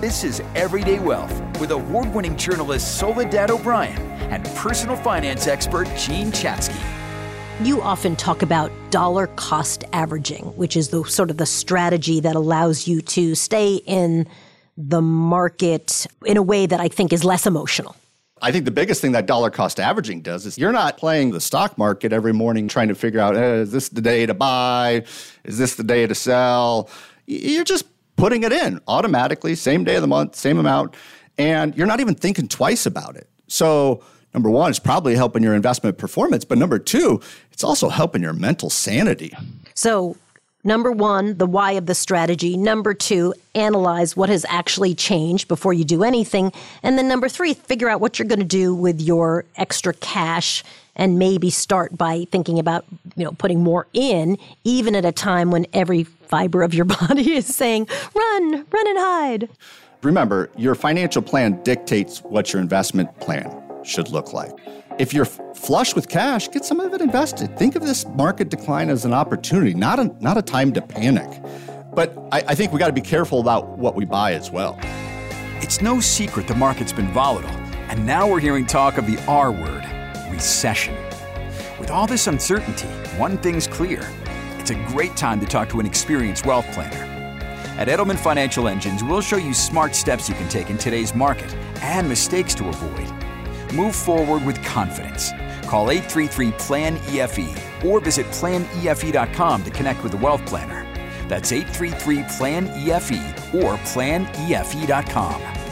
This is Everyday Wealth with award winning journalist Soledad O'Brien and personal finance expert Jean Chatzky. You often talk about dollar cost averaging, which is the sort of the strategy that allows you to stay in the market in a way that I think is less emotional. I think the biggest thing that dollar cost averaging does is you're not playing the stock market every morning trying to figure out eh, is this the day to buy? Is this the day to sell? You're just putting it in automatically, same day of the month, same amount, and you're not even thinking twice about it. So, number one, it's probably helping your investment performance, but number two, it's also helping your mental sanity. So, Number one, the why of the strategy. Number two, analyze what has actually changed before you do anything. And then number three, figure out what you're going to do with your extra cash and maybe start by thinking about, you know, putting more in, even at a time when every fiber of your body is saying, run, run and hide. Remember, your financial plan dictates what your investment plan should look like. If you're flush with cash, get some of it invested. Think of this market decline as an opportunity, not a, not a time to panic. But I, I think we got to be careful about what we buy as well. It's no secret the market's been volatile, and now we're hearing talk of the R word recession. With all this uncertainty, one thing's clear it's a great time to talk to an experienced wealth planner. At Edelman Financial Engines, we'll show you smart steps you can take in today's market and mistakes to avoid. Move forward with confidence. Call 833 PLAN EFE or visit planefe.com to connect with a wealth planner. That's 833 PLAN EFE or planefe.com.